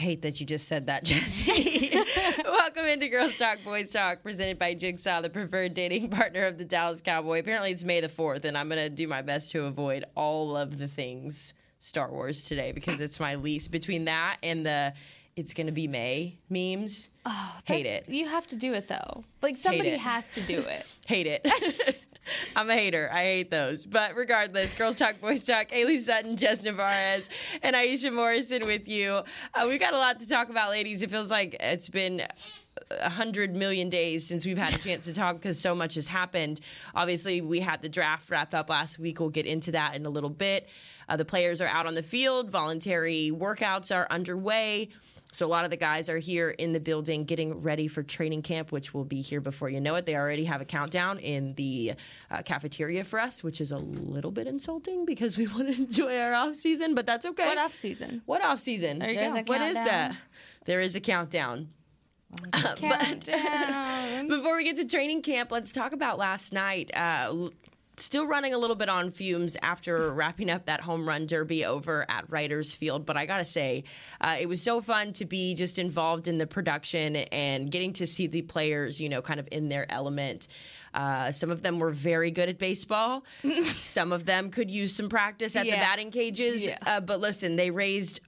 Hate that you just said that, Jesse. Welcome into Girls Talk Boys Talk, presented by Jigsaw, the preferred dating partner of the Dallas Cowboy. Apparently, it's May the 4th, and I'm going to do my best to avoid all of the things Star Wars today because it's my least. Between that and the it's going to be May memes, Oh, hate it. You have to do it though. Like somebody has to do it. Hate it. I'm a hater. I hate those. But regardless, Girls Talk, Boys Talk, Haley Sutton, Jess Navarez, and Aisha Morrison with you. Uh, we've got a lot to talk about, ladies. It feels like it's been a hundred million days since we've had a chance to talk because so much has happened. Obviously, we had the draft wrapped up last week. We'll get into that in a little bit. Uh, the players are out on the field. Voluntary workouts are underway. So a lot of the guys are here in the building getting ready for training camp, which will be here before you know it. They already have a countdown in the uh, cafeteria for us, which is a little bit insulting because we want to enjoy our off season, but that's okay. What off season? What off season? There you There's go. What is that? There is a countdown. Countdown. Before we get to training camp, let's talk about last night. Uh, still running a little bit on fumes after wrapping up that home run derby over at Riders Field. But I got to say, uh, it was so fun to be just involved in the production and getting to see the players, you know, kind of in their element. Uh, some of them were very good at baseball. some of them could use some practice at the batting cages. Yeah. Uh, but listen, they raised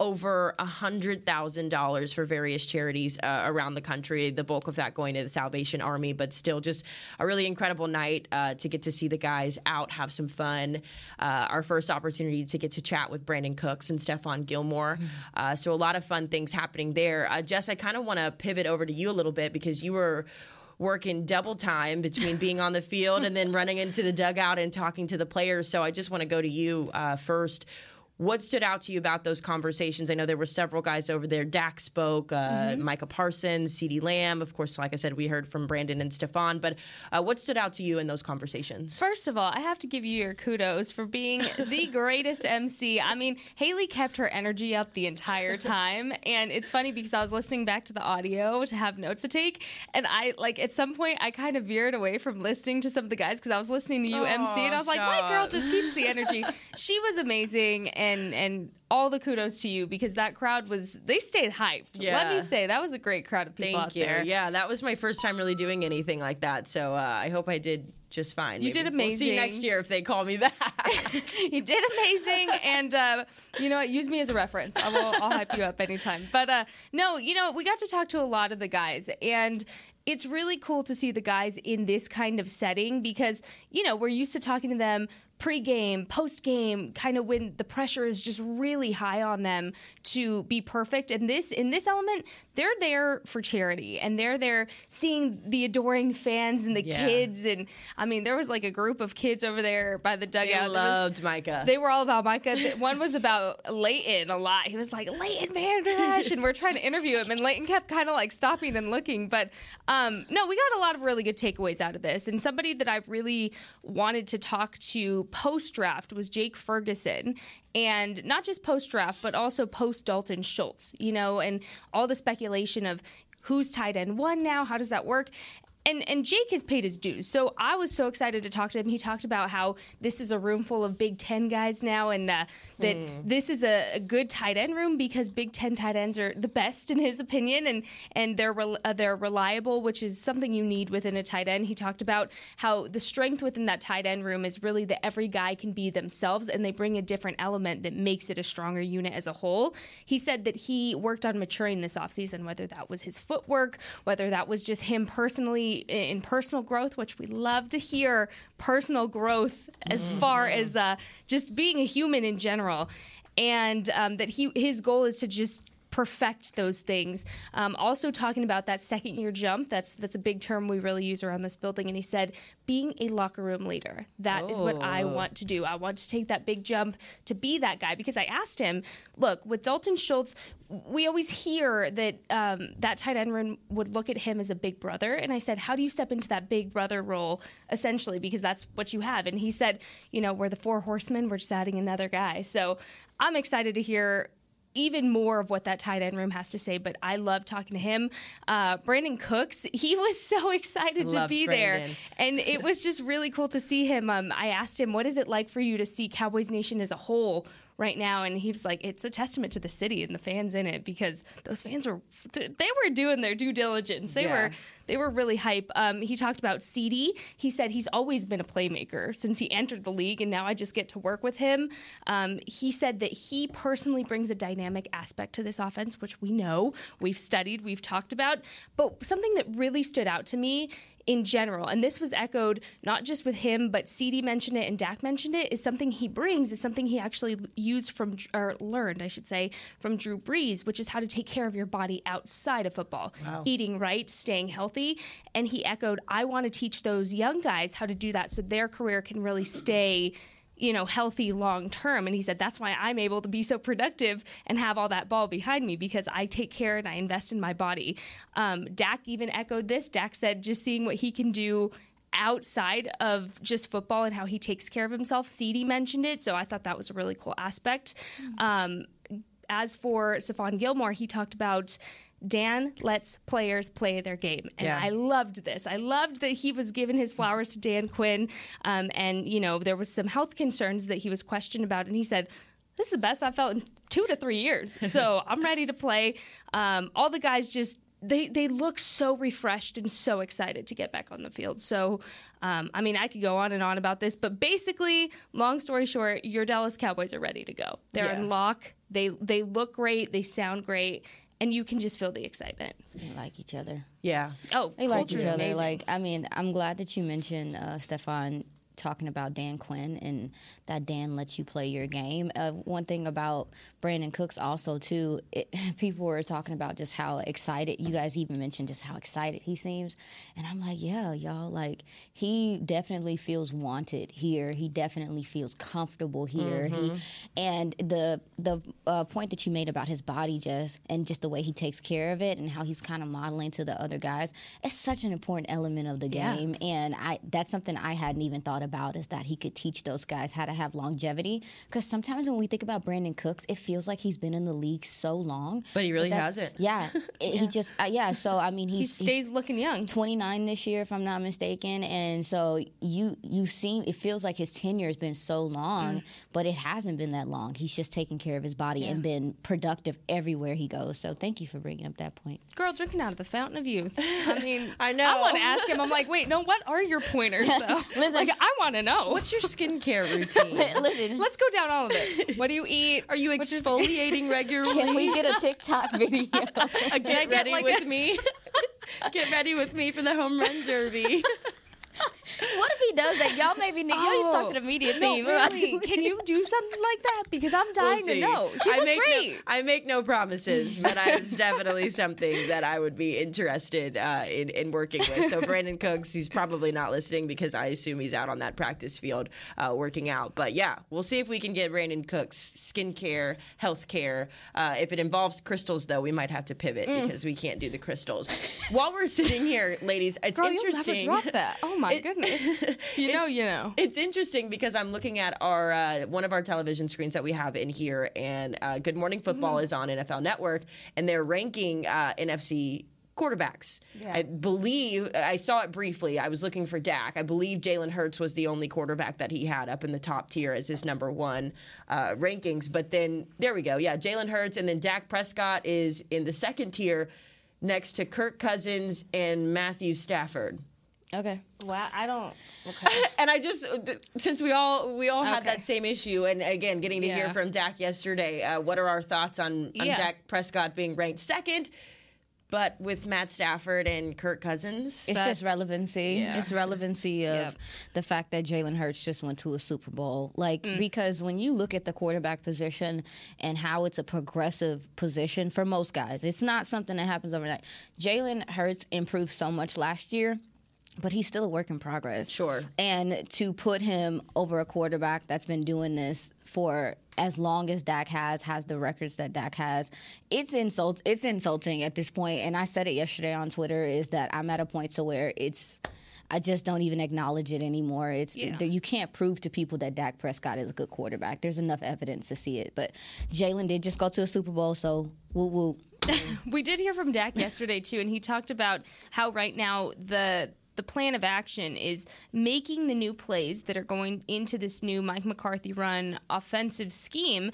over a hundred thousand dollars for various charities uh, around the country. The bulk of that going to the Salvation Army, but still just a really incredible night uh, to get to see the guys out, have some fun. Uh, our first opportunity to get to chat with Brandin Cooks and Stephon Gilmore. Uh, so a lot of fun things happening there. Uh, Jess, I kind of want to pivot over to you a little bit because you were working double time between being on the field and then running into the dugout and talking to the players. So I just want to go to you uh, first. What stood out to you about those conversations? I know there were several guys over there. Dak spoke, uh, Micah Parsons, CeeDee Lamb. Of course, like I said, we heard from Brandin and Stephon. But uh, what stood out to you in those conversations? First of all, I have to give you your kudos for being the greatest MC. I mean, Haley kept her energy up the entire time, and it's funny because I was listening back to the audio to have notes to take, and I like at some point I kind of veered away from listening to some of the guys because I was listening to you MC, and I was like, my girl just keeps the energy. she was amazing, and and and all the kudos to you because that crowd was they stayed hyped. Yeah. Let me say that was a great crowd of people Thank out you. there. Yeah, that was my first time really doing anything like that. So uh, I hope I did just fine. You did amazing. We'll see next year if they call me back. you did amazing and uh, you know what use me as a reference i will i'll hype you up anytime but uh, no you know we got to talk to a lot of the guys and it's really cool to see the guys in this kind of setting because you know we're used to talking to them pre-game post-game kind of when the pressure is just really high on them to be perfect and this in this element they're there for charity and they're there seeing the adoring fans and the Yeah. kids and i mean there was like a group of kids over there by the dugout I that was- loved Micah. they were all about Micah. One was about Leighton a lot. He was like Leighton Van Vander and we're trying to interview him, and Leighton kept kind of like stopping and looking. But um, no, we got a lot of really good takeaways out of this. And somebody that I really wanted to talk to post draft was Jake Ferguson. And not just post draft, but also post Dalton Schultz, you know, and all the speculation of who's tight end one now, how does that work? And and Jake has paid his dues. So I was so excited to talk to him. He talked about how this is a room full of Big Ten guys now, and uh, that this is a, a good tight end room because Big Ten tight ends are the best in his opinion, and and they're rel- uh, they're reliable, which is something you need within a tight end. He talked about how the strength within that tight end room is really that every guy can be themselves, and they bring a different element that makes it a stronger unit as a whole. He said that he worked on maturing this offseason, whether that was his footwork, whether that was just him personally in personal growth, which we love to hear personal growth as far as uh, just being a human in general, and um, that he his goal is to just perfect those things. Um, also talking about that second year jump. That's that's a big term we really use around this building. And he said, being a locker room leader. That is what I Oh. want to do. I want to take that big jump to be that guy because I asked him, look, with Dalton Schultz, we always hear that um, that tight end would look at him as a big brother. And I said, how do you step into that big brother role, essentially, because that's what you have? And he said, you know, we're the four horsemen, we're just adding another guy. So I'm excited to hear even more of what that tight end room has to say, but I love talking to him. Uh, Brandin Cooks, he was so excited to Loved be there. And it was just really cool to see him. Um, I asked him, what is it like for you to see Cowboys Nation as a whole right now? And he was like, it's a testament to the city and the fans in it because those fans were, they were doing their due diligence. They Yeah. were they were really hype. Um, he talked about CeeDee. He said he's always been a playmaker since he entered the league, and now I just get to work with him. Um, he said that he personally brings a dynamic aspect to this offense, which we know, we've studied, we've talked about. But something that really stood out to me in general, and this was echoed not just with him, but CeeDee mentioned it and Dak mentioned it, is something he brings, is something he actually used from, or learned, I should say, from Drew Brees, which is how to take care of your body outside of football. Eating right, staying healthy. And he echoed, I want to teach those young guys how to do that so their career can really stay you know, healthy long term. And he said, that's why I'm able to be so productive and have all that ball behind me because I take care and I invest in my body. Um, Dak even echoed this. Dak said, just seeing what he can do outside of just football and how he takes care of himself. CeeDee mentioned it. So I thought that was a really cool aspect. Um, as for Stephon Gilmore, he talked about Dan lets players play their game. And Yeah. I loved this. I loved that he was giving his flowers to Dan Quinn. Um, and, you know, there was some health concerns that he was questioned about. And he said, this is the best I've felt in two to three years. So I'm ready to play. Um, all the guys just they they look so refreshed and so excited to get back on the field. So, um, I mean, I could go on and on about this, but basically, long story short, your Dallas Cowboys are ready to go. They're Yeah. in lock. They they look great. They sound great, and you can just feel the excitement. They like each other. Yeah. Oh, They like culture each is other. amazing. Like, I mean, I'm glad that you mentioned uh, Stephon talking about Dan Quinn and that Dan lets you play your game. Uh, one thing about Brandin Cooks also too, it, people were talking about just how excited. You guys even mentioned just how excited he seems, and I'm like, yeah, y'all. Like, he definitely feels wanted here. He definitely feels comfortable here. He and the the uh, point that you made about his body, just and just the way he takes care of it and how he's kind of modeling to the other guys. It's such an important element of the Yeah. game, and I that's something I hadn't even thought about is that he could teach those guys how to have longevity. Because sometimes when we think about Brandin Cooks, it feels like he's been in the league so long, But he really hasn't. Yeah, it- he just uh, yeah. So I mean, he stays looking young. 29 this year if i'm not mistaken and so you you seem it feels like his tenure has been so long but it hasn't been that long he's just taking care of his body and been productive everywhere he goes so thank you for bringing up that point Girl drinking out of the fountain of youth. I mean, I know. I want to ask him. I'm like, wait, no, what are your pointers though? like, I want to know. What's your skincare routine? listen Let's go down all of it. What do you eat? Are you exfoliating regularly? can we get a tiktok video I get get ready like with a- me. get ready with me for the home run derby. What if he does that y'all maybe need y'all need to talk to the media Oh, No, team really? Can you do something like that? Because I'm dying We'll to know. He I make great. no, I make no promises, but it's definitely something that I would be interested uh, in in working with. So Brandin Cooks, he's probably not listening because I assume he's out on that practice field uh, working out. But yeah, we'll see if we can get Brandin Cooks skincare, healthcare. Uh, if it involves crystals, though, we might have to pivot Mm. because we can't do the crystals. While we're sitting here, ladies, it's Girl, you'll interesting. never drop that. Oh my It- goodness. If you know, you know. It's interesting because I'm looking at our uh, one of our television screens that we have in here, and uh, Good Morning Football Mm-hmm. is on NFL Network, and they're ranking uh, NFC quarterbacks. Yeah. I believe I saw it briefly. I was looking for Dak. I believe Jalen Hurts was the only quarterback that he had up in the top tier as his number one uh, rankings. But then there we go. Yeah, Jalen Hurts, and then Dak Prescott is in the second tier next to Kirk Cousins and Matthew Stafford. Okay Wow, I don't. Okay. and I just since we all we all had that same issue, and again, getting to hear from Dak yesterday, uh, what are our thoughts on, on Yeah. Dak Prescott being ranked second? but with Matt Stafford and Kirk Cousins, It's just relevancy. Yeah. It's relevancy of Yep. the fact that Jalen Hurts just went to a Super Bowl. Like, because when you look at the quarterback position and how it's a progressive position for most guys, it's not something that happens overnight. Jalen Hurts improved so much last year. But he's still a work in progress. Sure. And to put him over a quarterback that's been doing this for as long as Dak has, has the records that Dak has, it's insult it's insulting at this point. And I said it yesterday on Twitter is that I'm at a point to where it's I just don't even acknowledge it anymore. It's Yeah. you can't prove to people that Dak Prescott is a good quarterback. There's enough evidence to see it. But Jalen did just go to a Super Bowl, so woo woo. We did hear from Dak yesterday too, and he talked about how right now the the plan of action is making the new plays that are going into this new Mike McCarthy run offensive scheme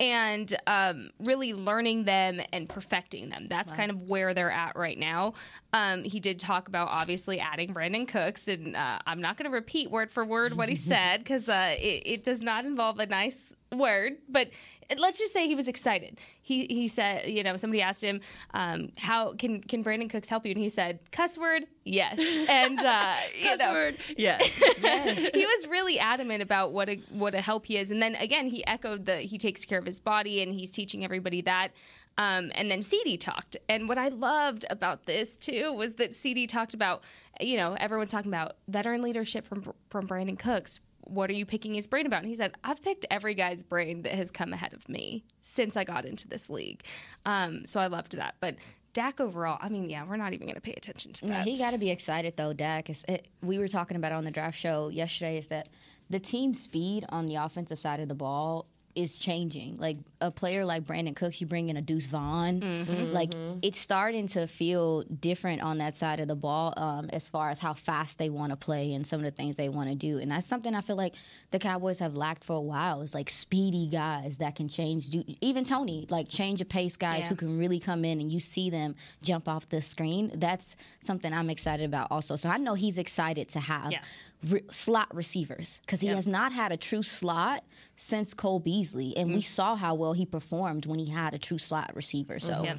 and um, really learning them and perfecting them. That's kind of where they're at right now. Um, he did talk about obviously adding Brandin Cooks, and uh, I'm not going to repeat word for word what he said because uh, it, it does not involve a nice word, but let's just say he was excited. He he said, you know, somebody asked him, um, "How can can Brandin Cooks help you?" And he said, "Cuss word, yes." And uh, you Cuss know, word, yes. he was really adamant about what a what a help he is. And then again, he echoed that he takes care of his body and he's teaching everybody that. Um, and then CeeDee talked. And what I loved about this too was that CeeDee talked about, you know, everyone's talking about veteran leadership from from Brandin Cooks. What are you picking his brain about? And he said, I've picked every guy's brain that has come ahead of me since I got into this league. Um, so I loved that. But Dak overall, I mean, yeah, we're not even going to pay attention to Yeah, that. he got to be excited though, Dak. is. it, we were talking about on the draft show yesterday. Is that the team speed on the offensive side of the ball is changing. Like a player like Brandin Cooks, you bring in a Deuce Vaughn. Like it's starting to feel different on that side of the ball um, as far as how fast they want to play and some of the things they want to do. And that's something I feel like the Cowboys have lacked for a while. Is like speedy guys that can change. Do, even Tony, like change of pace guys Yeah. who can really come in and you see them jump off the screen. That's something I'm excited about also. So I know he's excited to have Yeah. Re- slot receivers because he has not had a true slot since Cole Beasley, and we mm. saw how well he performed when he had a true slot receiver. So. Yeah.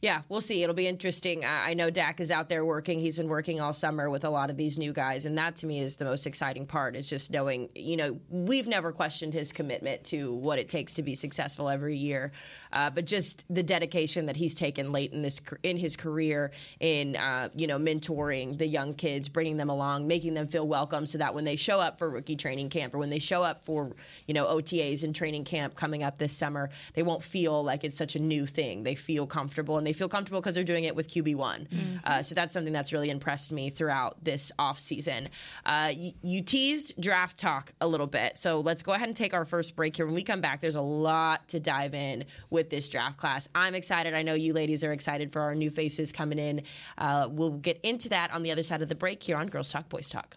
Yeah, we'll see. It'll be interesting. I know Dak is out there working. He's been working all summer with a lot of these new guys, and that to me is the most exciting part. Is just knowing, you know, we've never questioned his commitment to what it takes to be successful every year, uh, but just the dedication that he's taken late in this in his career in, uh, you know, mentoring the young kids, bringing them along, making them feel welcome, so that when they show up for rookie training camp or when they show up for, you know, OTAs and training camp coming up this summer, they won't feel like it's such a new thing. They feel comfortable and they feel comfortable because they're doing it with QB1. Uh, so that's something that's really impressed me throughout this offseason. Uh, y- you teased draft talk a little bit. So let's go ahead and take our first break here. When we come back, there's a lot to dive in with this draft class. I'm excited. I know you ladies are excited for our new faces coming in. Uh, we'll get into that on the other side of the break here on Girls Talk, Boys Talk.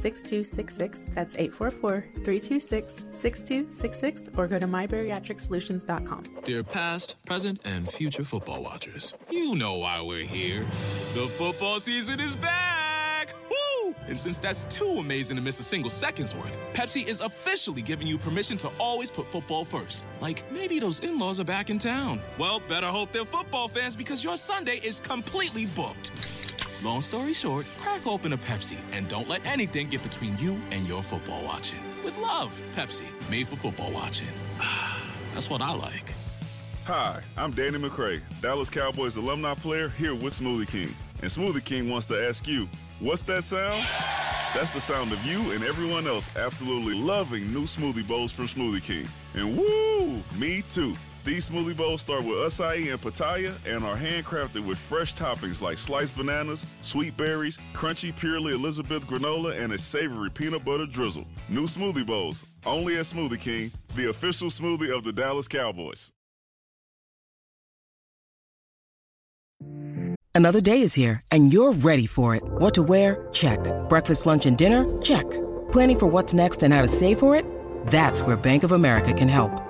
6266. That's 844 326 6266 or go to mybariatricsolutions.com. Dear past, present, and future football watchers, you know why we're here. The football season is back! Woo! And since that's too amazing to miss a single second's worth, Pepsi is officially giving you permission to always put football first. Like maybe those in laws are back in town. Well, better hope they're football fans because your Sunday is completely booked. Long story short, crack open a Pepsi and don't let anything get between you and your football watching. With love, Pepsi, made for football watching. That's what I like. Hi, I'm Danny McCray, Dallas Cowboys alumni player here with Smoothie King. And Smoothie King wants to ask you, what's that sound? That's the sound of you and everyone else absolutely loving new smoothie bowls from Smoothie King. And woo, me too. These smoothie bowls start with acai and pitaya and are handcrafted with fresh toppings like sliced bananas, sweet berries, crunchy purely Elizabeth granola, and a savory peanut butter drizzle. New smoothie bowls, only at Smoothie King, the official smoothie of the Dallas Cowboys. Another day is here, and you're ready for it. What to wear? Check. Breakfast, lunch, and dinner? Check. Planning for what's next and how to save for it? That's where Bank of America can help.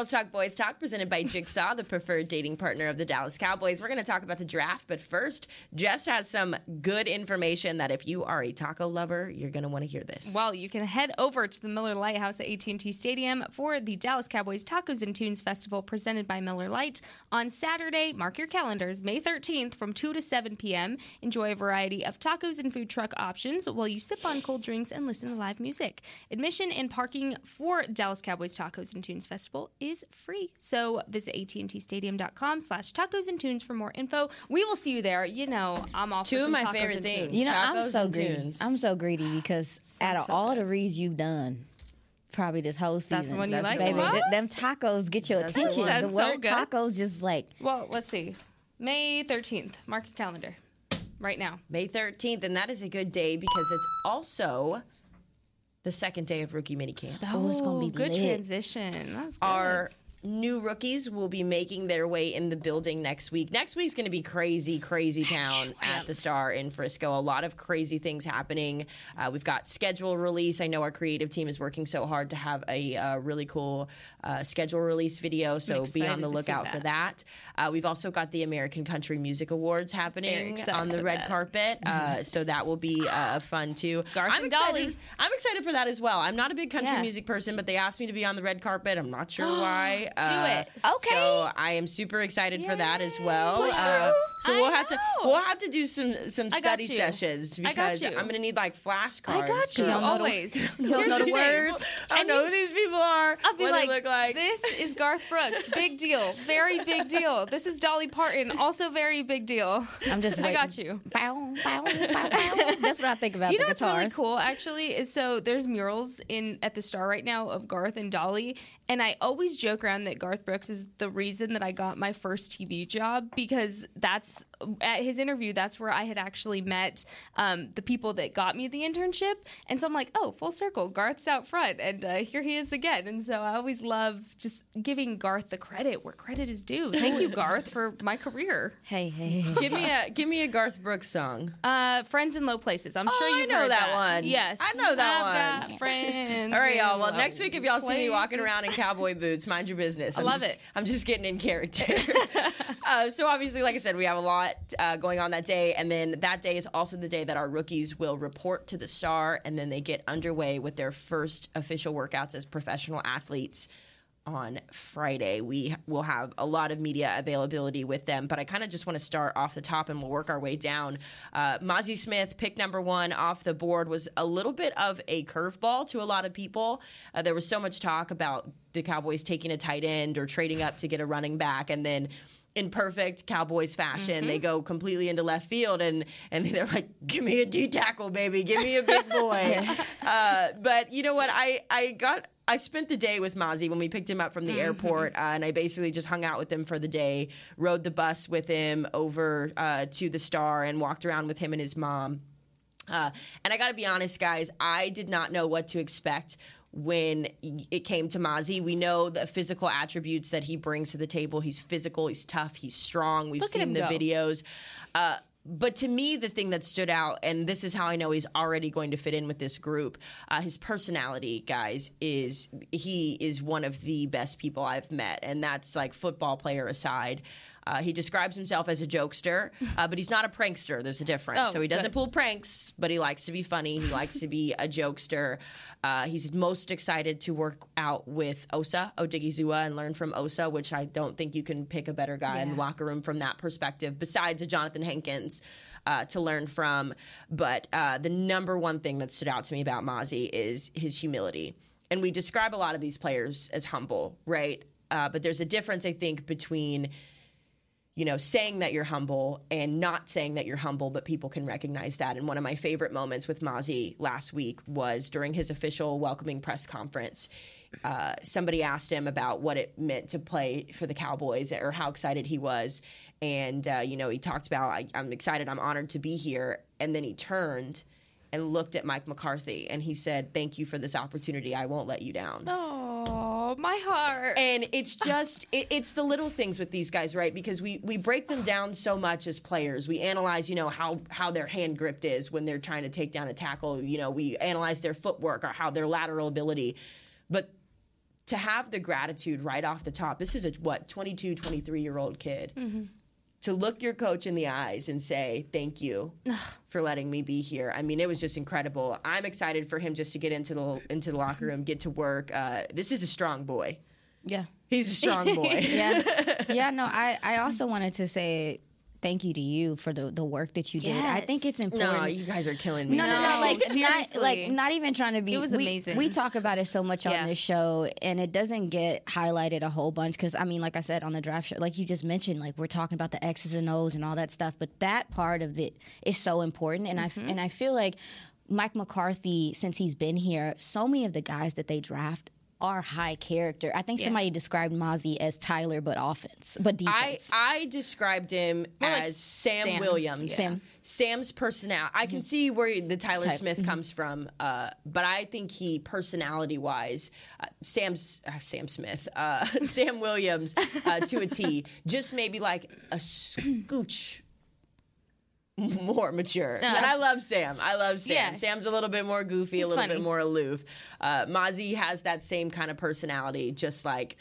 Girls Talk Boys Talk, presented by Jigsaw, the preferred dating partner of the Dallas Cowboys. We're going to talk about the draft, but first, Jess has some good information that if you are a taco lover, you're going to want to hear this. Well, you can head over to the Miller Lite House at AT&T Stadium for the Dallas Cowboys Tacos and Tunes Festival presented by Miller Lite on Saturday. Mark your calendars, May 13th from 2 to 7 p.m. Enjoy a variety of tacos and food truck options while you sip on cold drinks and listen to live music. Admission and parking for Dallas Cowboys Tacos and Tunes Festival is free. So visit AT&Tstadium.com slash tacos and tunes for more info. We will see you there. You know, I'm all Two for of my tacos favorite and things. tunes. You know, I'm so greedy. tunes. I'm so greedy because out of so all good. the reads you've done, probably this whole season, That's the one you That's like baby, the one. th- most? them tacos get your That's attention. one. The Sounds word so tacos just like Well, let's see. May 13th. Mark your calendar right now. May 13th, and that is a good day because it's also the second day of rookie minicamp. Oh, was gonna be oh, good lit. transition. That was good. Our new rookies will be making their way in the building next week. Next week's going to be crazy, crazy town at the Star in Frisco. A lot of crazy things happening. Uh, we've got schedule release. I know our creative team is working so hard to have a uh, really cool uh, schedule release video, so be on the lookout for that. that. Uh, we've also got the American Country Music Awards happening on the red that. carpet, uh, so that will be uh, fun too. Garth I'm excited. Dolly. I'm excited for that as well. I'm not a big country Yeah. music person, but they asked me to be on the red carpet. I'm not sure why. Do it. Okay. So I am super excited for that as well. Push Uh, so I we'll have to we'll have to do some some I got study you. sessions I got because you. I'm gonna need like flashcards. I got you don't know always. don't Here's know the thing. words. I don't know you- who these people are. I'll be what like, they look like. this is Garth Brooks. Big deal. Very big deal. This is Dolly Parton. Also very big deal. I'm just. I got you. Bow, bow, bow, bow. That's what I think about You the know what's really cool actually is so there's murals in at the Star right now of Garth and Dolly, and I always joke around that Garth Brooks is the reason that I got my first TV job because that's at his interview that's where I had actually met um, the people that got me the internship, and so I'm like, oh, full circle, Garth's out front, and uh, here he is again, and so I always love just giving Garth the credit where credit is due. Thank you, Garth, for my career. Hey, hey, hey. give me a give me a Garth Brooks song. Uh, friends in low places. I'm sure Oh, I you've know heard that one. Yes, I know that I've one. Got friends. All right, y'all. Well, next week, if y'all see me walking around in cowboy boots, mind your business. I I'm love just- it. I'm just getting in character. uh, so obviously, like I said, we have a lot uh, going on that day, and then that day is also the day that our rookies will report to the Star, and then they get underway with their first official workouts as professional athletes. On Friday, we will have a lot of media availability with them, but I kind of just want to start off the top and we'll work our way down. Uh, Mazi Smith, pick number one off the board, was a little bit of a curveball to a lot of people. Uh, there was so much talk about the Cowboys taking a tight end or trading up to get a running back, and then in perfect Cowboys fashion, they go completely into left field and and they're like, "Give me a D tackle, baby. Give me a big boy." uh, but you know what? I I got. I spent the day with Mazi when we picked him up from the airport, uh, and I basically just hung out with him for the day, rode the bus with him over uh, to the Star, and walked around with him and his mom. Uh, and I got to be honest, guys, I did not know what to expect when it came to Mazi. We know the physical attributes that he brings to the table. He's physical, he's tough, he's strong. We've Look seen the go. videos. Uh, but to me, the thing that stood out, and this is how I know he's already going to fit in with this group, uh, his personality, guys, is he is one of the best people I've met, and that's like football player aside. Uh, he describes himself as a jokester, uh, but he's not a prankster. There's a difference. Oh, so he doesn't good. pull pranks, but he likes to be funny. He likes to be a jokester. Uh, he's most excited to work out with Osa Odighizuwa and learn from Osa, which I don't think you can pick a better guy in the locker room from that perspective, besides a Jonathan Hankins. Uh, to learn from, but uh, the number one thing that stood out to me about Mazi is his humility. And we describe a lot of these players as humble, right? Uh, but there's a difference, I think, between you know, saying that you're humble and not saying that you're humble, but people can recognize that. And one of my favorite moments with Mazi last week was during his official welcoming press conference. Uh, somebody asked him about what it meant to play for the Cowboys or how excited he was. And, uh, you know, he talked about, I, I'm excited, I'm honored to be here. And then he turned and looked at Mike McCarthy and he said, Thank you for this opportunity. I won't let you down. Oh, my heart. And it's just it, it's the little things with these guys, right? Because we we break them down so much as players. We analyze, you know, how how their hand grip is when they're trying to take down a tackle. You know, we analyze their footwork or how their lateral ability. But to have the gratitude right off the top, this is a what 22, 23 year old kid. Mm-hmm. To look your coach in the eyes and say, Thank you for letting me be here. I mean, it was just incredible. I'm excited for him just to get into the into the locker room, get to work. Uh, this is a strong boy. Yeah. He's a strong boy. yeah yeah no i i also wanted to say thank you to you for the the work that you did i think it's important no, you guys are killing me. no, no, no, No, like not, like not even trying to be. It was we, amazing. We talk about it so much Yeah. on this show, and it doesn't get highlighted a whole bunch because I mean, like I said on the draft show, like you just mentioned, like we're talking about the X's and O's and all that stuff, but that part of it is so important, and Mm-hmm. I and I feel like Mike McCarthy, since he's been here, so many of the guys that they draft. Are high character. I think somebody described Mazi as Tyler, but offense, but defense. I I described him More as like Sam, Sam. Williams. Yeah. Sam. Sam's personality. I can see where the Tyler Type. Smith comes from, uh, but I think he, personality wise, uh, Sam's uh, Sam Smith, uh, Sam Williams uh, to a T, just maybe like a scooch more mature. But I love Sam. I love Sam. Yeah. Sam's a little bit more goofy, a little funny. bit more aloof. Uh, Mazi has that same kind of personality, just like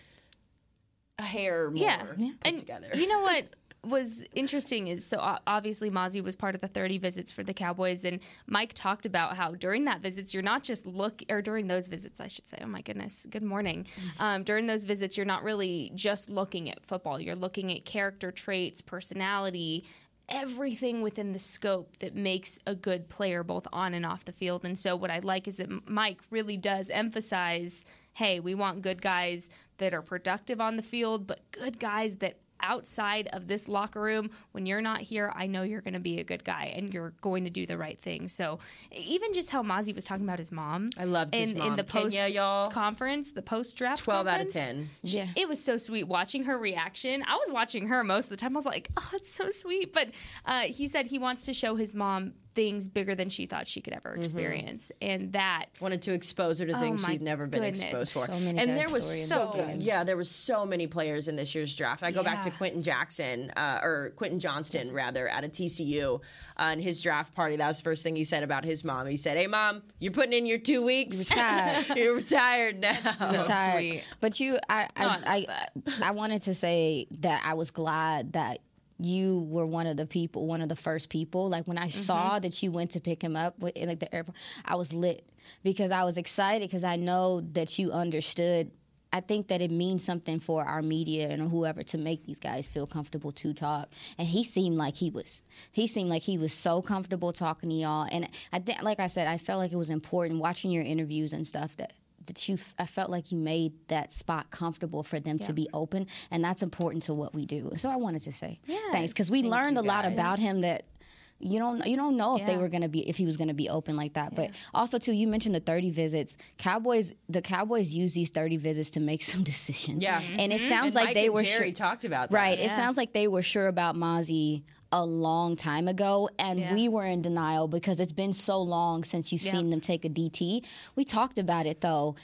a hair more yeah. put and together. you know what was interesting is so obviously Mazi was part of the 30 visits for the Cowboys and Mike talked about how during that visits you're not just look or during those visits I should say oh my goodness good morning um, during those visits you're not really just looking at football you're looking at character traits personality everything within the scope that makes a good player both on and off the field. And so what I like is that Mike really does emphasize, hey, we want good guys that are productive on the field, but good guys that outside of this locker room when you're not here i know you're going to be a good guy and you're going to do the right thing so even just how Mazi was talking about his mom I loved his in, mom. in the post Kenya, y'all. conference the post draft 12 out of 10. Yeah. it was so sweet watching her reaction. I was watching her most of the time. I was like, oh, it's so sweet. But uh, he said he wants to show his mom things bigger than she thought she could ever experience. And that, Wanted to expose her to things Oh she'd never been goodness. exposed for. So many and there was so in this game. yeah, there was so many players in this year's draft. I go back to Yeah. Quentin Jackson uh, or Quentin Johnston rather at a TCU uh, and his draft party. That was the first thing he said about his mom. He said, "Hey, mom, you're putting in your two weeks. retired. you're retired now." so retired. sweet. But you, I, I, I I. I wanted to say that I was glad that you were one of the people, one of the first people. Like when I Mm-hmm. saw that you went to pick him up with, like the airport, I was lit because I was excited because I know that you understood. I think that it means something for our media and whoever to make these guys feel comfortable to talk. And he seemed like he was. He seemed like he was so comfortable talking to y'all. And I think, like I said, I felt like it was important watching your interviews and stuff that that you I felt like you made that spot comfortable for them to be open and that's important to what we do. So I wanted to say thanks cuz we learned a lot about him that you don't you don't know if they were going to be if he was going to be open like that. But also too you mentioned the 30 visits. Cowboys the Cowboys use these 30 visits to make some decisions. Yeah. And it sounds And like Mike they and were Jerry sure, talked about that. Right. It sounds like they were sure about Mazi a long time ago and Yeah. we were in denial because it's been so long since you've Yeah. seen them take a DT. We talked about it though.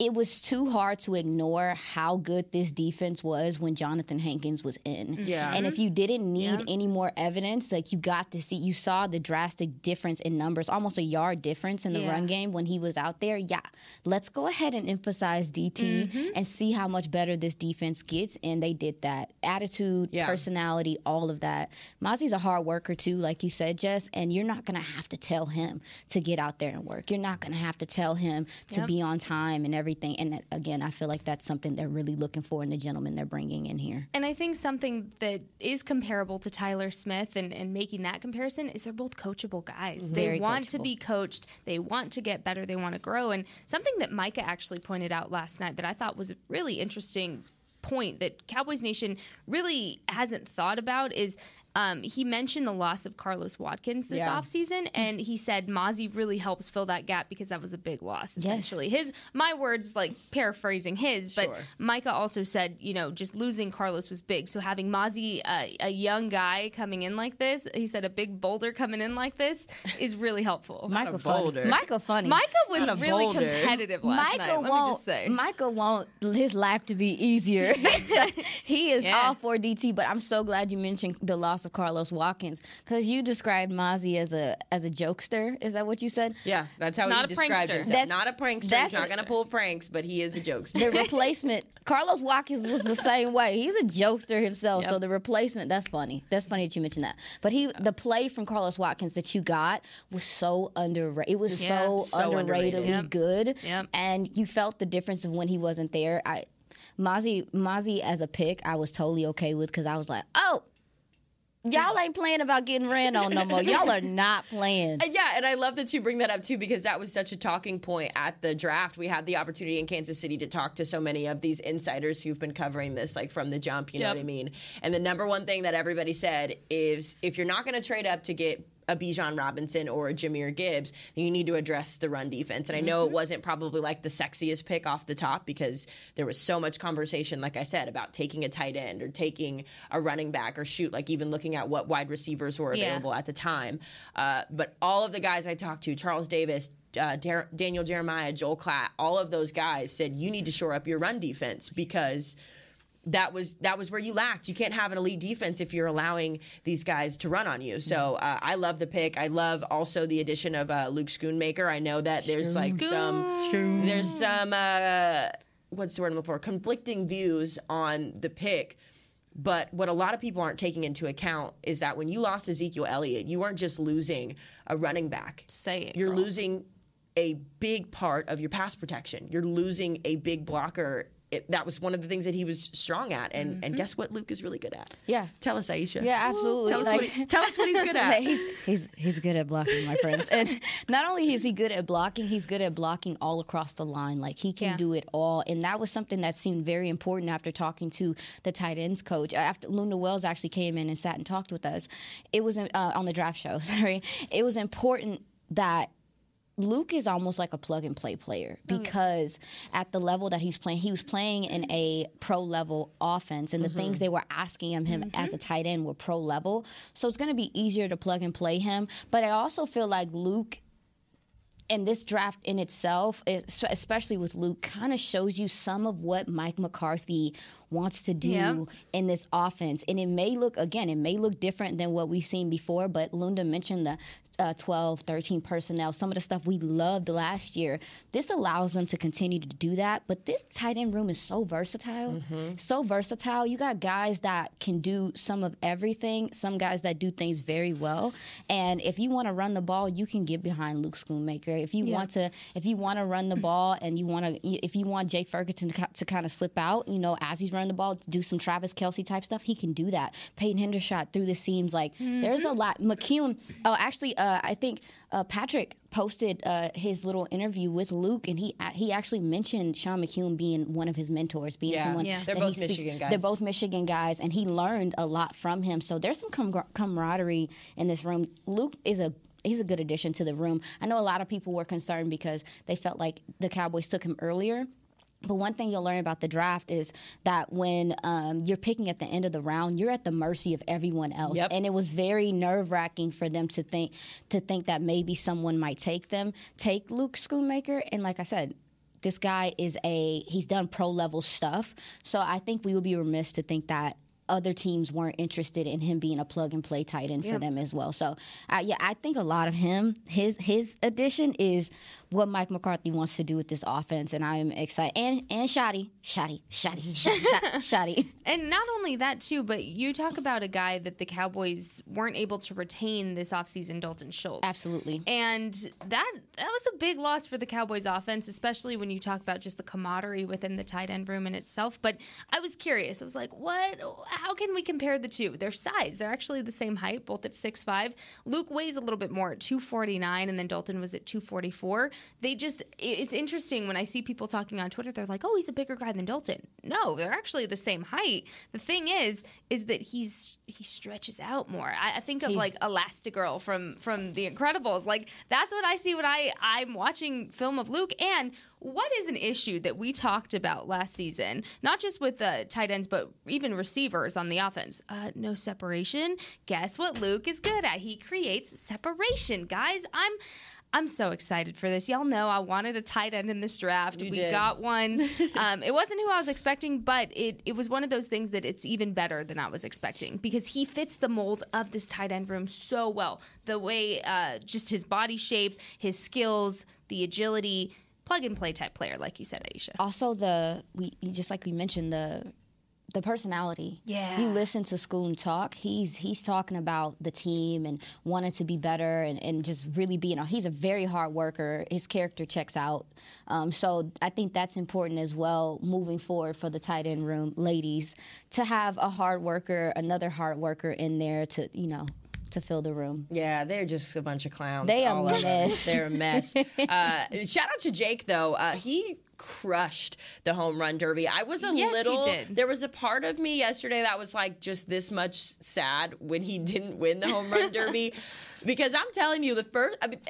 It was too hard to ignore how good this defense was when Jonathan Hankins was in. Yeah. And if you didn't need any more evidence, like you got to see, you saw the drastic difference in numbers, almost a yard difference in the Yeah. run game when he was out there. Yeah, let's go ahead and emphasize DT Mm-hmm. and see how much better this defense gets. And they did that. Attitude, Yeah. personality, all of that. Mazi's a hard worker too, like you said, Jess, and you're not going to have to tell him to get out there and work. You're not going to have to tell him to be on time and everything. And that, again, I feel like that's something they're really looking for in the gentleman they're bringing in here. And I think something that is comparable to Tyler Smith and, and making that comparison is they're both coachable guys. Mm-hmm. Very they want to be coached, they want to get better, they want to grow. And something that Micah actually pointed out last night that I thought was a really interesting point that Cowboys Nation really hasn't thought about is um, he mentioned the loss of Carlos Watkins this Yeah. offseason, and he said Mazi really helps fill that gap because that was a big loss, essentially. His my words, like paraphrasing his, but Sure. Micah also said, you know, just losing Carlos was big. So having Mazi, uh, a young guy coming in like this, he said a big boulder coming in like this is really helpful. Michael boulder. funny. Michael funny. Micah was a really boulder. competitive last Michael night. Let won't. me just say. Michael won't his life to be easier. he is Yeah. all for DT, but I'm so glad you mentioned the loss of Carlos Watkins because you described Mazi as a as a jokester. Is that what you said? Yeah, that's how Not he a described prankster. himself. That's- not a prankster. that's He's not going to pull pranks, but he is a jokester. The replacement, Carlos Watkins was the same way. He's a jokester himself. So the replacement, that's funny. That's funny that you mentioned that. But he, the play from Carlos Watkins that you got was so underrated. It was Yeah. so, So underrated. underratedly Yep. good. Yep. And you felt the difference of when he wasn't there. I, Mazi, Mazi as a pick, I was totally okay with because I was like, oh. Y'all ain't playing about getting ran on no more. Y'all are not playing. Yeah, and I love that you bring that up too because that was such a talking point at the draft. We had the opportunity in Kansas City to talk to so many of these insiders who've been covering this like from the jump, you know what I mean? And the number one thing that everybody said is if you're not going to trade up to get a Bijan Robinson or a Jahmyr Gibbs, then you need to address the run defense. And I know it wasn't probably like the sexiest pick off the top because there was so much conversation, like I said, about taking a tight end or taking a running back or shoot, like even looking at what wide receivers were Yeah. available at the time. Uh, but all of the guys I talked to, Charles Davis, uh, Dar- Daniel Jeremiah, Joel Klatt, all of those guys said you need to shore up your run defense because that was that was where you lacked. You can't have an elite defense if you're allowing these guys to run on you. So uh, I love the pick. I love also the addition of uh, Luke Schoonmaker. I know that there's like some there's some uh, what's the word I'm looking for conflicting views on the pick. But what a lot of people aren't taking into account is that when you lost Ezekiel Elliott, you weren't just losing a running back. Say it, You're girl. losing a big part of your pass protection. You're losing a big blocker. It, that was one of the things that he was strong at, and and guess what? Luke is really good at. Yeah. Tell us, Aisha. Yeah, absolutely. Tell us, Like- what, he, tell us what he's good at. he's he's he's good at blocking, my friends. And not only is he good at blocking, he's good at blocking all across the line. Like he can Yeah. do it all. And that was something that seemed very important after talking to the tight ends coach. After Lunda Wells actually came in and sat and talked with us, it was uh, on the draft show. Sorry, it was important that Luke is almost like a plug and play player oh, because at the level that he's playing, he was playing in a pro level offense, and the things mm-hmm. they were asking him, him as a tight end were pro level. So it's going to be easier to plug and play him. But I also feel like Luke and this draft in itself, especially with Luke, kind of shows you some of what Mike McCarthy wants to do Yeah. in this offense. And it may look, again, it may look different than what we've seen before, but Lunda mentioned the uh, 12, 13 personnel, some of the stuff we loved last year. This allows them to continue to do that. But this tight end room is so versatile. So versatile. You got guys that can do some of everything, some guys that do things very well. And if you want to run the ball, you can get behind Luke Schoonmaker. If you want to, if you want to run the ball and you want to, if you want Jake Ferguson to, to kind of slip out, you know, as he's running the ball, to do some Travis Kelce type stuff, he can do that. Peyton Hendershot through the seams, like there's a lot. McKeon, oh, actually, uh, I think uh, Patrick posted uh, his little interview with Luke, and he he actually mentioned Sean McKeon being one of his mentors, being Yeah. someone Yeah. They're that both he Michigan guys. They're both Michigan guys, and he learned a lot from him. So there's some com- camaraderie in this room. Luke is a he's a good addition to the room. I know a lot of people were concerned because they felt like the Cowboys took him earlier. But one thing you'll learn about the draft is that when um, you're picking at the end of the round, you're at the mercy of everyone else, Yep. and it was very nerve wracking for them to think to think that maybe someone might take them, take Luke Schoonmaker, and like I said, this guy is a he's done pro level stuff. So I think we would be remiss to think that other teams weren't interested in him being a plug and play tight end for them as well. So uh, yeah, I think a lot of him his his addition is what Mike McCarthy wants to do with this offense, and I'm excited. And and Shotty, Shotty, Shoddy, Shoddy. And not only that too, but you talk about a guy that the Cowboys weren't able to retain this offseason, Dalton Schultz. Absolutely. And that that was a big loss for the Cowboys offense, especially when you talk about just the camaraderie within the tight end room in itself. But I was curious. I was like, what how can we compare the two? Their size. They're actually the same height, both at 6'5. Luke weighs a little bit more at 249, and then Dalton was at 244 they just it's interesting when I see people talking on Twitter. They're like, "Oh, he's a bigger guy than Dalton." No, they're actually the same height. The thing is, is that he's he stretches out more. I, I think of He's- like Elastigirl from from The Incredibles. Like that's what I see when I I'm watching film of Luke. And what is an issue that we talked about last season? Not just with the tight ends, but even receivers on the offense. Uh, no separation. Guess what Luke is good at? He creates separation, guys. I'm. I'm so excited for this. Y'all know I wanted a tight end in this draft. we did. got one. um, it wasn't who I was expecting, but it, it was one of those things that it's even better than I was expecting because he fits the mold of this tight end room so well. The way, uh, just his body shape, his skills, the agility, plug and play type player, like you said, Aisha. also the we just like we mentioned the the personality. Yeah. You listen to Schoon talk. He's he's talking about the team and wanting to be better and, and just really being. He's a very hard worker. His character checks out. Um, so I think that's important as well moving forward for the tight end room, ladies, to have a hard worker, another hard worker in there to you know to fill the room. Yeah, they're just a bunch of clowns. They a all of them. mess. They're a mess. uh, shout out to Jake though. Uh, he crushed the home run derby. I was a Yes, he little. did. There was a part of me yesterday that was like just this much sad when he didn't win the home run derby, because I'm telling you, the first. I mean,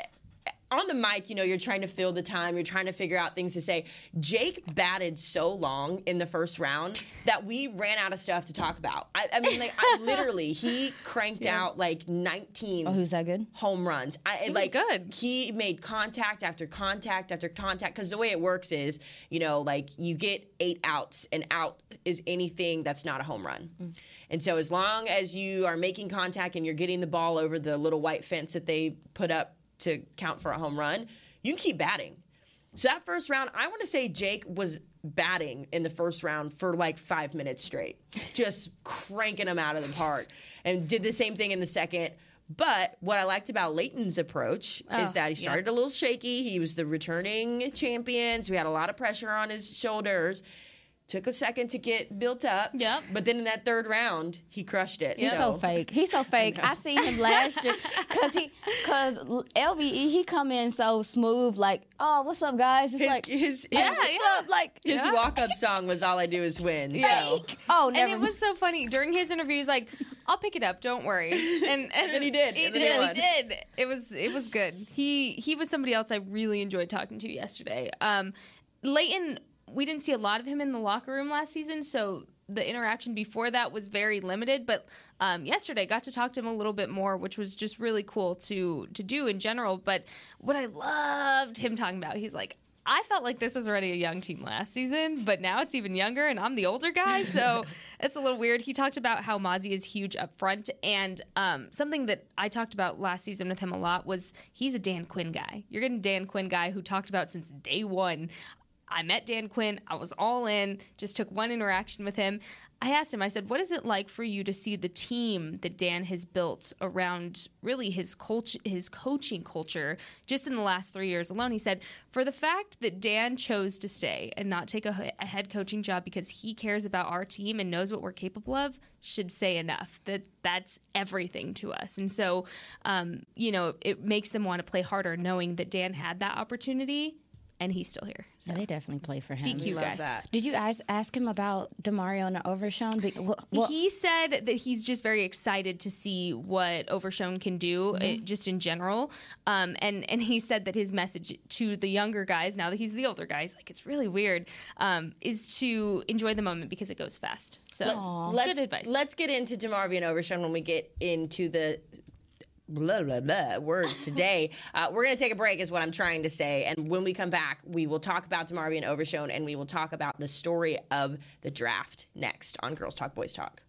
on the mic, you know, you're trying to fill the time, you're trying to figure out things to say. Jake batted so long in the first round that we ran out of stuff to talk about. I, I mean, like, I, literally, he cranked out like 19 Oh, who's that good? home runs. I, was like good. He made contact after contact after contact because the way it works is, you know, like you get eight outs, and out is anything that's not a home run. Mm. And so as long as you are making contact and you're getting the ball over the little white fence that they put up to count for a home run, you can keep batting. So that first round, I want to say Jake was batting in the first round for like five minutes straight, just cranking them out of the park, and did the same thing in the second. But what I liked about Leighton's approach is oh, that he yeah. started a little shaky. He was the returning champion, so he had a lot of pressure on his shoulders. Took a second to get built up. Yep. But then in that third round, he crushed it. He's so fake. He's so fake. I seen him last year because he because LVE he come in so smooth like oh what's up guys just His, like his, yeah, his, what's yeah. up like his walk-up song was "All I Do Is Win." So. fake. Oh And it was so funny during his interview. He's like, "I'll pick it up, don't worry." And, and, then he did, He and then he did. He did. It was it was good. He he was somebody else I really enjoyed talking to yesterday. Um, Leighton, we didn't see a lot of him in the locker room last season, so the interaction before that was very limited. But um, yesterday, got to talk to him a little bit more, which was just really cool to to do in general. But what I loved him talking about, he's like. I felt like this was already a young team last season, but now it's even younger, and I'm the older guy, so it's a little weird. He talked about how Mazi is huge up front, and um, something that I talked about last season with him a lot was he's a Dan Quinn guy. You're getting Dan Quinn guy who talked about since day one. I met Dan Quinn. I was all in. Just took one interaction with him. I asked him. I said, "What is it like for you to see the team that Dan has built around really his culture, his coaching culture, just in the last three years alone?" He said, "For the fact that Dan chose to stay and not take a, a head coaching job because he cares about our team and knows what we're capable of, should say enough. That that's everything to us. And so, um, you know, it makes them want to play harder, knowing that Dan had that opportunity." And he's still here. So. Yeah, they definitely play for him. DQ Love guy. that. Did you ask ask him about DeMarvion Overshown? Be- wh- what- he said that he's just very excited to see what Overshown can do, uh, just in general. Um, and and he said that his message to the younger guys, now that he's the older guys, like it's really weird, um, is to enjoy the moment because it goes fast. So let's good advice. Let's get into DeMarvion Overshown when we get into the blah blah blah words today. Uh, we're going to take a break, is what I'm trying to say. And when we come back, we will talk about DeMarvion Overshown and we will talk about the story of the draft next on Girls Talk Boys Talk.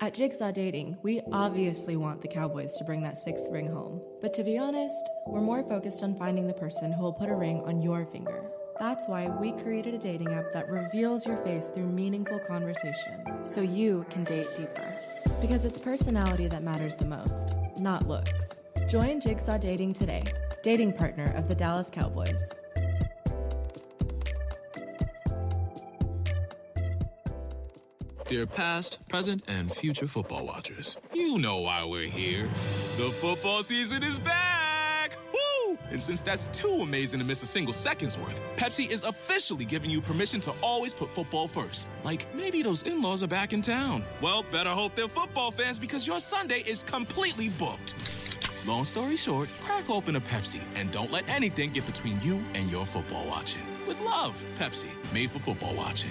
At Jigsaw Dating, we obviously want the Cowboys to bring that sixth ring home. But to be honest, we're more focused on finding the person who will put a ring on your finger. That's why we created a dating app that reveals your face through meaningful conversation, so you can date deeper. Because it's personality that matters the most, not looks. Join Jigsaw Dating today, dating partner of the Dallas Cowboys. Dear past, present, and future football watchers, you know why we're here. The football season is back! And since that's too amazing to miss a single second's worth, Pepsi is officially giving you permission to always put football first. Like maybe those in laws are back in town. Well, better hope they're football fans because your Sunday is completely booked. Long story short, crack open a Pepsi and don't let anything get between you and your football watching. With love, Pepsi, made for football watching.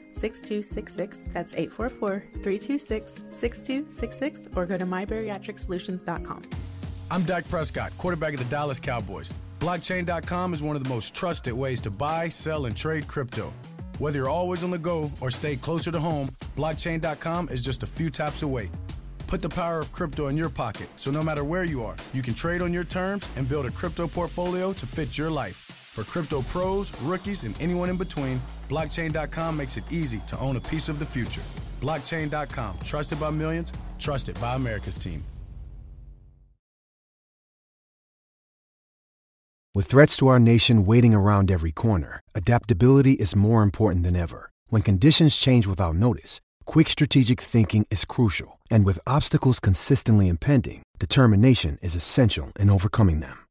6266. That's 844 326 6266 or go to mybariatricsolutions.com. I'm Dak Prescott, quarterback of the Dallas Cowboys. Blockchain.com is one of the most trusted ways to buy, sell, and trade crypto. Whether you're always on the go or stay closer to home, blockchain.com is just a few taps away. Put the power of crypto in your pocket so no matter where you are, you can trade on your terms and build a crypto portfolio to fit your life. For crypto pros, rookies, and anyone in between, blockchain.com makes it easy to own a piece of the future. Blockchain.com, trusted by millions, trusted by America's team. With threats to our nation waiting around every corner, adaptability is more important than ever. When conditions change without notice, quick strategic thinking is crucial. And with obstacles consistently impending, determination is essential in overcoming them.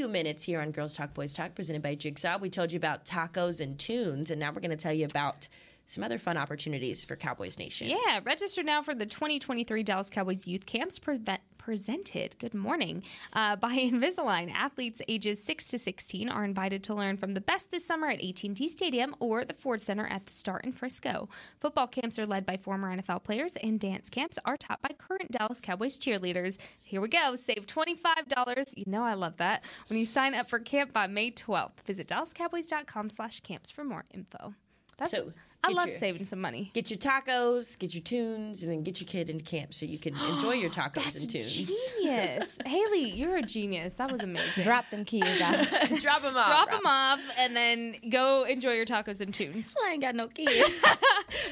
few minutes here on Girls Talk Boys Talk presented by Jigsaw. We told you about tacos and tunes, and now we're going to tell you about some other fun opportunities for Cowboys Nation. Yeah, register now for the 2023 Dallas Cowboys Youth Camps prevent presented, good morning, uh, by Invisalign. Athletes ages 6 to 16 are invited to learn from the best this summer at AT&T Stadium or the Ford Center at the Star in Frisco. Football camps are led by former NFL players, and dance camps are taught by current Dallas Cowboys cheerleaders. Here we go. Save $25. You know I love that. When you sign up for camp by May 12th. Visit dallascowboys.com slash camps for more info. That's, So, I love your- saving some money. Get your tacos, get your tunes, and then get your kid into camp so you can enjoy your tacos and tunes. Genius. Haley, you're a genius. That was amazing. Drop them keys out. Drop them off. Drop them off and then go enjoy your tacos and tunes. I ain't got no kids.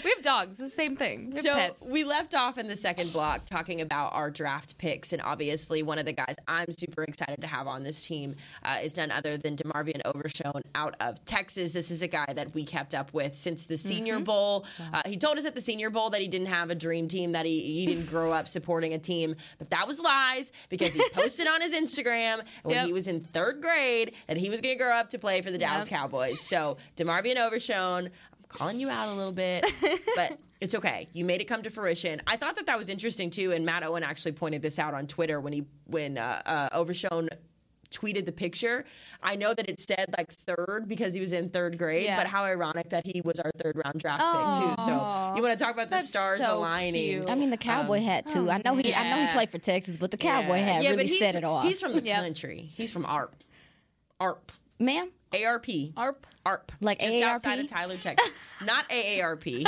we have dogs. The same thing. We have So pets. we left off in the second block talking about our draft picks, and obviously one of the guys I'm super excited to have on this team uh, is none other than DeMarvion Overshown out of Texas. This is a guy that we kept up with since the Senior Bowl. Uh, he told us at the Senior Bowl that he didn't have a dream team, that he, he didn't grow up supporting a team, but that was lies because he posted on his Instagram when Yep. he was in third grade that he was going to grow up to play for the Dallas Yep. Cowboys. So DeMarvion Overshown, I'm calling you out a little bit, but it's okay. You made it come to fruition. I thought that that was interesting too, and Matt Owen actually pointed this out on Twitter when he when uh, uh, Overshown tweeted the picture. I know that it said like third because he was in third grade, Yeah. but how ironic that he was our third round draft pick too. So you want to talk about the That's stars so aligning? cute. I mean, the cowboy hat too. I know he. I know he played for Texas, but the cowboy hat Yeah, really but set it off. He's from the country. He's from ARP. ARP. Ma'am, ARP. ARP. ARP. Like Just AARP? outside of Tyler, Texas. Not AARP.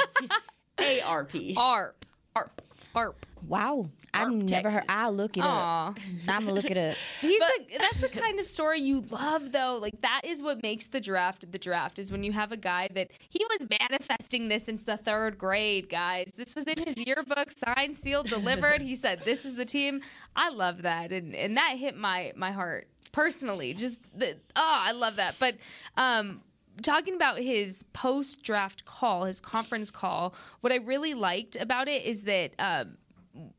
ARP. ARP. ARP. ARP. wow. I've Arp, never heard. I'll look it Aw. up. I'm gonna look it up. He's the, that's the kind of story you love, though. Like that is what makes the draft the draft. Is when you have a guy that he was manifesting this since the third grade, guys. This was in his yearbook, signed, sealed, delivered. He said, "This is the team." I love that, and and that hit my my heart personally. Just the oh, I love that. But um, talking about his post draft call, his conference call, what I really liked about it is that. Um,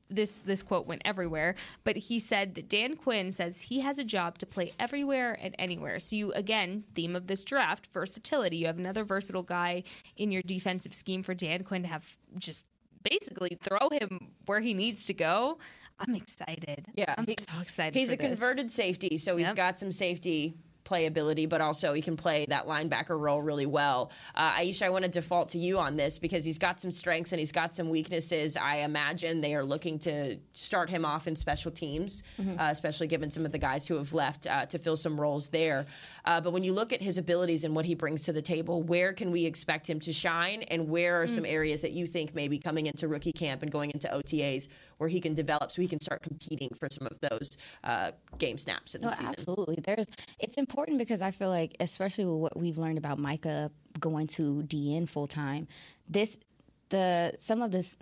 this this quote went everywhere, but he said that Dan Quinn says he has a job to play everywhere and anywhere. So you again, theme of this draft, versatility. You have another versatile guy in your defensive scheme for Dan Quinn to have just basically throw him where he needs to go. I'm excited. Yeah, I'm he- so excited. He's a this. converted safety, so he's got some safety playability, but also he can play that linebacker role really well. Uh, Aisha, I want to default to you on this because he's got some strengths and he's got some weaknesses. I imagine they are looking to start him off in special teams, Mm-hmm. uh, especially given some of the guys who have left uh, to fill some roles there. Uh, but when you look at his abilities and what he brings to the table, where can we expect him to shine, and where are some Mm. areas that you think maybe coming into rookie camp and going into OTAs where he can develop so he can start competing for some of those uh, game snaps in the No, season? absolutely. There's it's important because I feel like, especially with what we've learned about Micah going to DN full time, this the some of this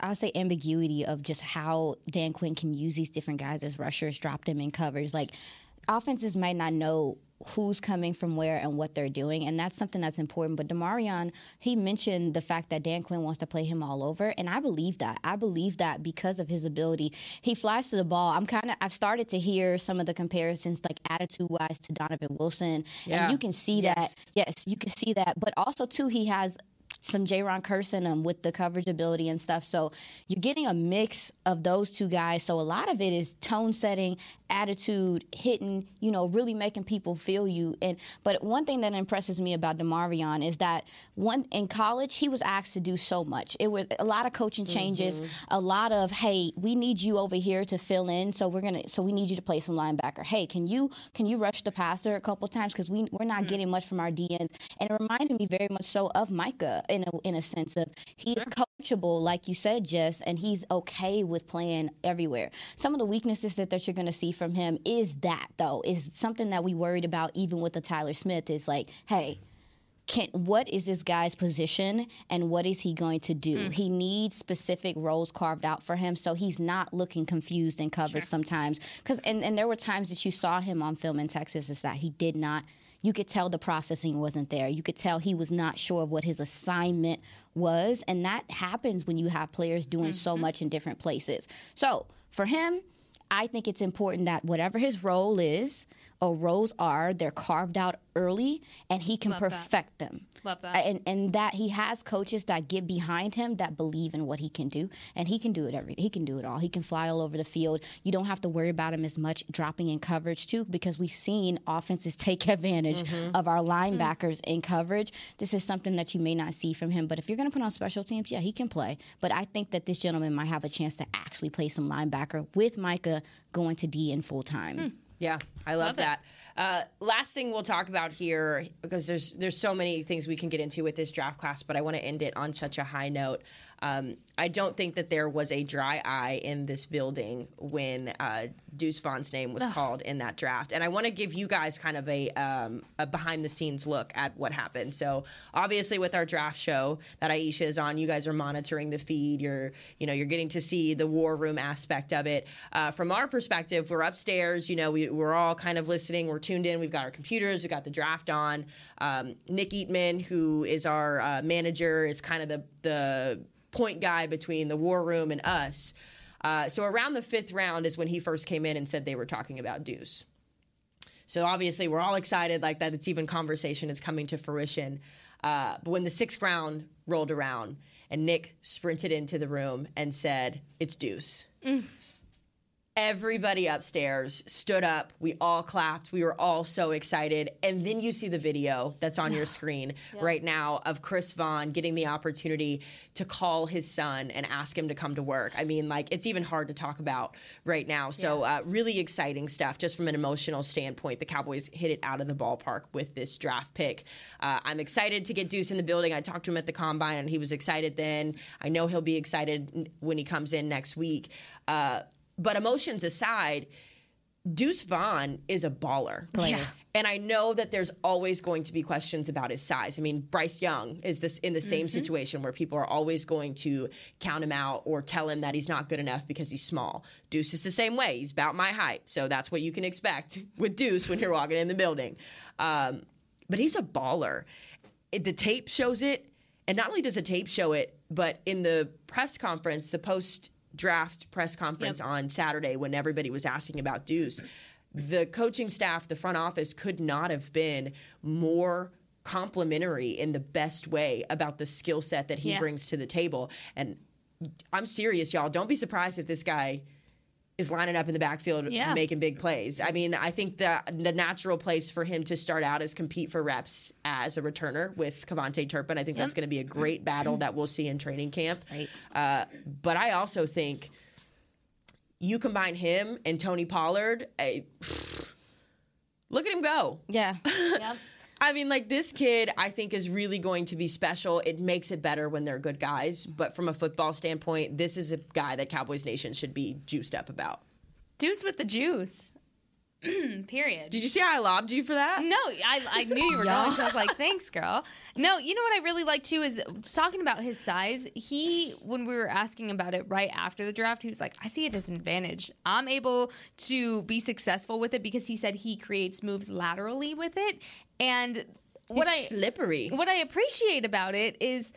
I would say ambiguity of just how Dan Quinn can use these different guys as rushers, drop them in covers. Like offenses might not know who's coming from where and what they're doing, and that's something that's important. But Demarion, he mentioned the fact that Dan Quinn wants to play him all over, and I believe that. I believe that because of his ability, he flies to the ball. I'm kind of I've started to hear some of the comparisons, like attitude wise, to Donovan Wilson, Yeah. and you can see that. Yes, you can see that. But also too, he has some Jayron Kearse um, with the coverage ability and stuff. So you're getting a mix of those two guys. So a lot of it is tone setting, attitude, hitting, you know, really making people feel you. And but one thing that impresses me about Demarion is that one in college he was asked to do so much. It was a lot of coaching changes, a lot of hey, we need you over here to fill in. So we're gonna so we need you to play some linebacker. Hey, can you can you rush the passer a couple times because we we're not getting much from our DNs. And it reminded me very much so of Micah in a in a sense of he's coachable, like you said, Jess, and he's okay with playing everywhere. Some of the weaknesses that, that you're going to see from him is that though is something that we worried about even with the Tyler Smith is like, hey, can what is this guy's position and what is he going to do? Mm. He needs specific roles carved out for him, so he's not looking confused in coverage sometimes. Because and, and there were times that you saw him on film in Texas is that he did not. You could tell the processing wasn't there. You could tell he was not sure of what his assignment was, and that happens when you have players doing so mm-hmm. much in different places. So for him, I think it's important that whatever his role is roles are, they're carved out early and he can Love that. perfect them. Love that. And and that he has coaches that get behind him that believe in what he can do. And he can do it every he can do it all. He can fly all over the field. You don't have to worry about him as much dropping in coverage too, because we've seen offenses take advantage mm-hmm. of our mm-hmm. linebackers in coverage. This is something that you may not see from him. But if you're gonna put on special teams, yeah, he can play. But I think that this gentleman might have a chance to actually play some linebacker with Micah going to D in full time. Hmm. Yeah, I love, Love that. Uh, last thing we'll talk about here because there's there's so many things we can get into with this draft class, but I want to end it on such a high note. Um, I don't think that there was a dry eye in this building when uh, Deuce Vaughn's name was called in that draft, and I want to give you guys kind of a, um, a behind the scenes look at what happened. So obviously, with our draft show that Aisha is on, you guys are monitoring the feed. You're you know you're getting to see the war room aspect of it. Uh, from our perspective, we're upstairs. You know we, we're all kind of listening. We're tuned in. We've got our computers. We've got the draft on. Um, Nick Eatman, who is our uh, manager, is kind of the the point guy between the war room and us. Uh, so around the fifth round is when he first came in and said they were talking about Deuce. So obviously we're all excited like that. It's even conversation is coming to fruition. Uh, but when the sixth round rolled around and Nick sprinted into the room and said, "It's Deuce," everybody upstairs stood up. We all clapped. We were all so excited. And then you see the video that's on your screen right now of Chris Vaughn getting the opportunity to call his son and ask him to come to work. I mean, like, it's even hard to talk about right now. So, uh, really exciting stuff just from an emotional standpoint. The Cowboys hit it out of the ballpark with this draft pick. Uh, I'm excited to get Deuce in the building. I talked to him at the combine and he was excited then. I know he'll be excited when he comes in next week. Uh, but emotions aside, Deuce Vaughn is a baller. Player. And I know that there's always going to be questions about his size. I mean, Bryce Young is this in the same situation where people are always going to count him out or tell him that he's not good enough because he's small. Deuce is the same way. He's about my height. So that's what you can expect with Deuce when you're walking in the building. Um, but he's a baller. The tape shows it. And not only does the tape show it, but in the press conference, the post draft press conference on Saturday when everybody was asking about Deuce, the coaching staff, the front office could not have been more complimentary in the best way about the skill set that he Yeah. brings to the table. And I'm serious, y'all. Don't be surprised if this guy is lining up in the backfield Yeah. making big plays. I mean, I think the the natural place for him to start out is compete for reps as a returner with KaVontae Turpin. I think that's going to be a great battle that we'll see in training camp. Right. Uh, but I also think you combine him and Tony Pollard. eh, look at him go. Yeah. I mean, like this kid, I think is really going to be special. It makes it better when they're good guys. But from a football standpoint, this is a guy that Cowboys Nation should be juiced up about. Deuce with the juice. Mm, period. Did you see how I lobbed you for that? No, I, I knew you were going to. I was like, thanks, girl. No, you know what I really like too is talking about his size. He, when we were asking about it right after the draft, he was like, I see it as an advantage. I'm able to be successful with it because he said he creates moves laterally with it. And what I slippery. what I appreciate about it is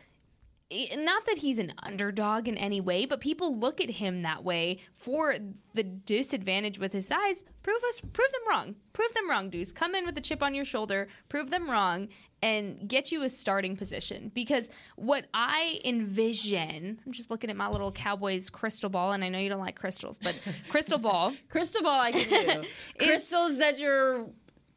not that he's an underdog in any way, but people look at him that way for the disadvantage with his size. Prove us, prove them wrong. Prove them wrong, Deuce. Come in with a chip on your shoulder, prove them wrong, and get you a starting position. Because what I envision, I'm just looking at my little Cowboys crystal ball, and I know you don't like crystals, but crystal ball. Crystal ball, I can do. Crystals that you're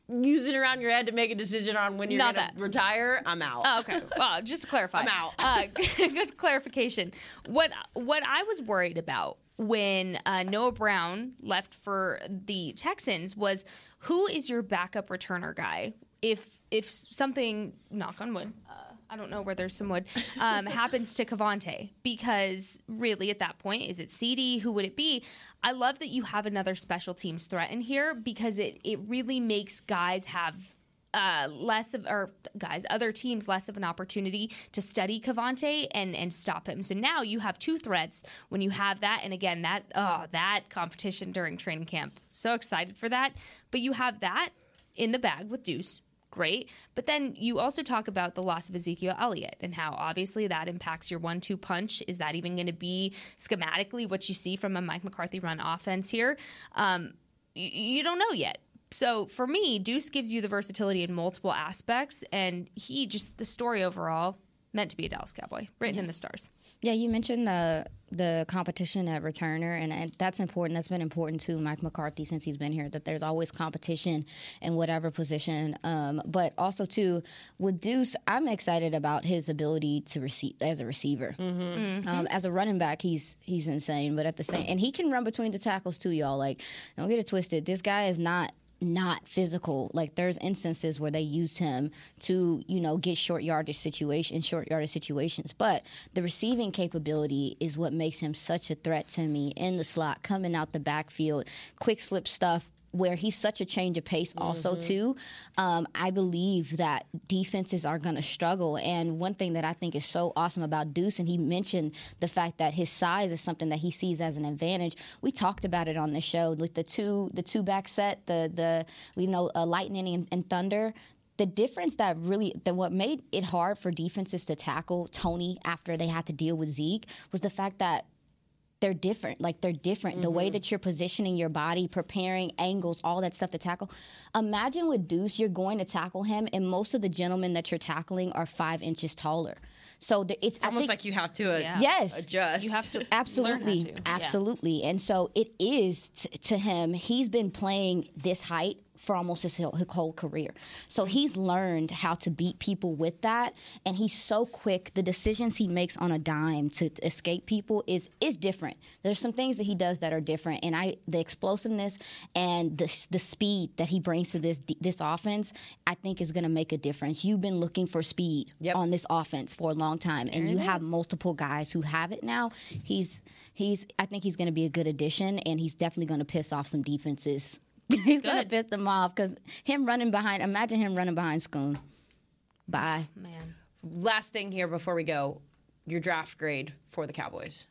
using around your head to make a decision on when you're Not going to that. retire. I'm out. Oh, okay. Well, just to clarify, I'm out. Uh, good clarification. What what I was worried about when uh, Noah Brown left for the Texans was who is your backup returner guy if if something knock on wood. Uh, I don't know where there's some wood. Um, happens to KaVontae because really at that point is it CeeDee? Who would it be? I love that you have another special teams threat in here because it it really makes guys have uh, less of or guys other teams less of an opportunity to study KaVontae and and stop him. So now you have two threats when you have that and again that oh that competition during training camp. So excited for that. But you have that in the bag with Deuce. Great. But then you also talk about the loss of Ezekiel Elliott and how obviously that impacts your one two punch. Is that even going to be schematically what you see from a Mike McCarthy run offense here? Um, y- you don't know yet. So for me, Deuce gives you the versatility in multiple aspects, and he just the story overall meant to be a Dallas Cowboy, written in the stars. Yeah, you mentioned the the competition at returner, and, and that's important. That's been important to Mike McCarthy since he's been here. That there's always competition in whatever position. Um, but also too with Deuce, I'm excited about his ability to receive as a receiver. Um, as a running back, he's he's insane. But at the same, and he can run between the tackles too, y'all. Like, don't get it twisted. This guy is not not physical. Like there's instances where they used him to, you know, get short yardage situation short yardage situations. But the receiving capability is what makes him such a threat to me in the slot, coming out the backfield, quick slip stuff. Where he's such a change of pace, also too, um, I believe that defenses are going to struggle. And one thing that I think is so awesome about Deuce, and he mentioned the fact that his size is something that he sees as an advantage. We talked about it on the show with the two the two back set, the the we know uh, lightning and, and thunder. The difference that really that what made it hard for defenses to tackle Tony after they had to deal with Zeke was the fact that they're different. Like they're different. The way that you're positioning your body, preparing angles, all that stuff to tackle. Imagine with Deuce, you're going to tackle him, and most of the gentlemen that you're tackling are five inches taller. So the, it's, It's almost think- like you have to uh, Yeah. Yes, adjust. You have to absolutely, learn how to. Yeah. absolutely. And so it is t- to him. He's been playing this height for almost his whole, his whole career. So he's learned how to beat people with that, and he's so quick. The decisions he makes on a dime to, to escape people is is different. There's some things that he does that are different, and I the explosiveness and the the speed that he brings to this this offense, I think is going to make a difference. You've been looking for speed on this offense for a long time, and There you have multiple guys who have it now. He's he's I think he's going to be a good addition, and he's definitely going to piss off some defenses. he's going to piss them off because him running behind. Imagine him running behind Schoon. Bye. Man. Last thing here before we go, your draft grade for the Cowboys.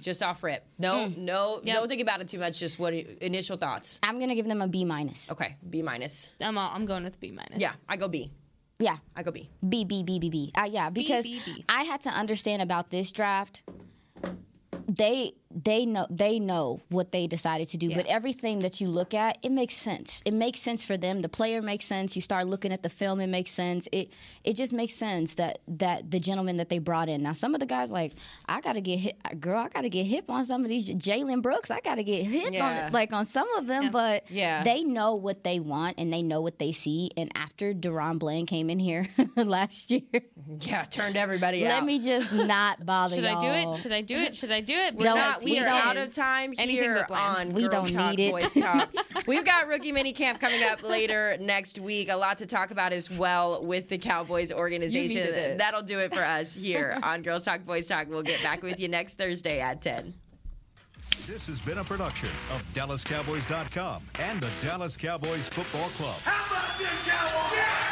Just off rip. No, no, Yep. don't think about it too much. Just what initial thoughts? I'm going to give them a B minus. Okay, B minus. I'm all, I'm going with B minus. Yeah, I go B. Yeah, I go B. B B B B B. Uh, yeah, because B, B. I had to understand about this draft. They they know they know what they decided to do, but everything that you look at, it makes sense. It makes sense for them. The player makes sense. You start looking at the film, it makes sense. It it just makes sense that that the gentleman that they brought in. Now some of the guys like I got to get hit, girl. I got to get hip on some of these Jalen Brooks. I got to get hip Yeah. on like on some of them, but Yeah. they know what they want and they know what they see. And after DaRon Bland came in here last year. Yeah, turned everybody out. Let out. me just not bother Should I do it? Should I do it? Should I do it? Don't- Not, Because we we are don't- out of time here but on We Girls don't Talk, need it. Boys Talk. We've got rookie mini camp coming up later next week. A lot to talk about as well with the Cowboys organization. That'll do it for us here on Girls Talk, Boys Talk. We'll get back with you next Thursday at 10. This has been a production of DallasCowboys.com and the Dallas Cowboys Football Club. How about this, Cowboys?